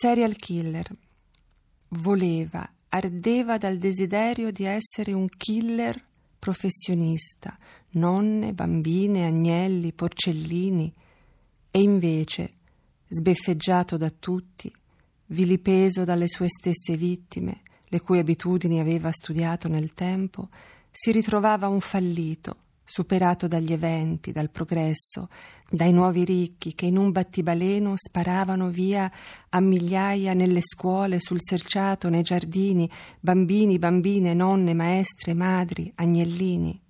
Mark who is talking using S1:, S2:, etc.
S1: serial killer. Voleva, ardeva dal desiderio di essere un killer professionista, nonne, bambine, agnelli, porcellini, e invece, sbeffeggiato da tutti, vilipeso dalle sue stesse vittime, le cui abitudini aveva studiato nel tempo, si ritrovava un fallito, superato dagli eventi, dal progresso, dai nuovi ricchi che in un battibaleno sparavano via a migliaia nelle scuole, sul selciato, nei giardini, bambini, bambine, nonne, maestre, madri, agnellini.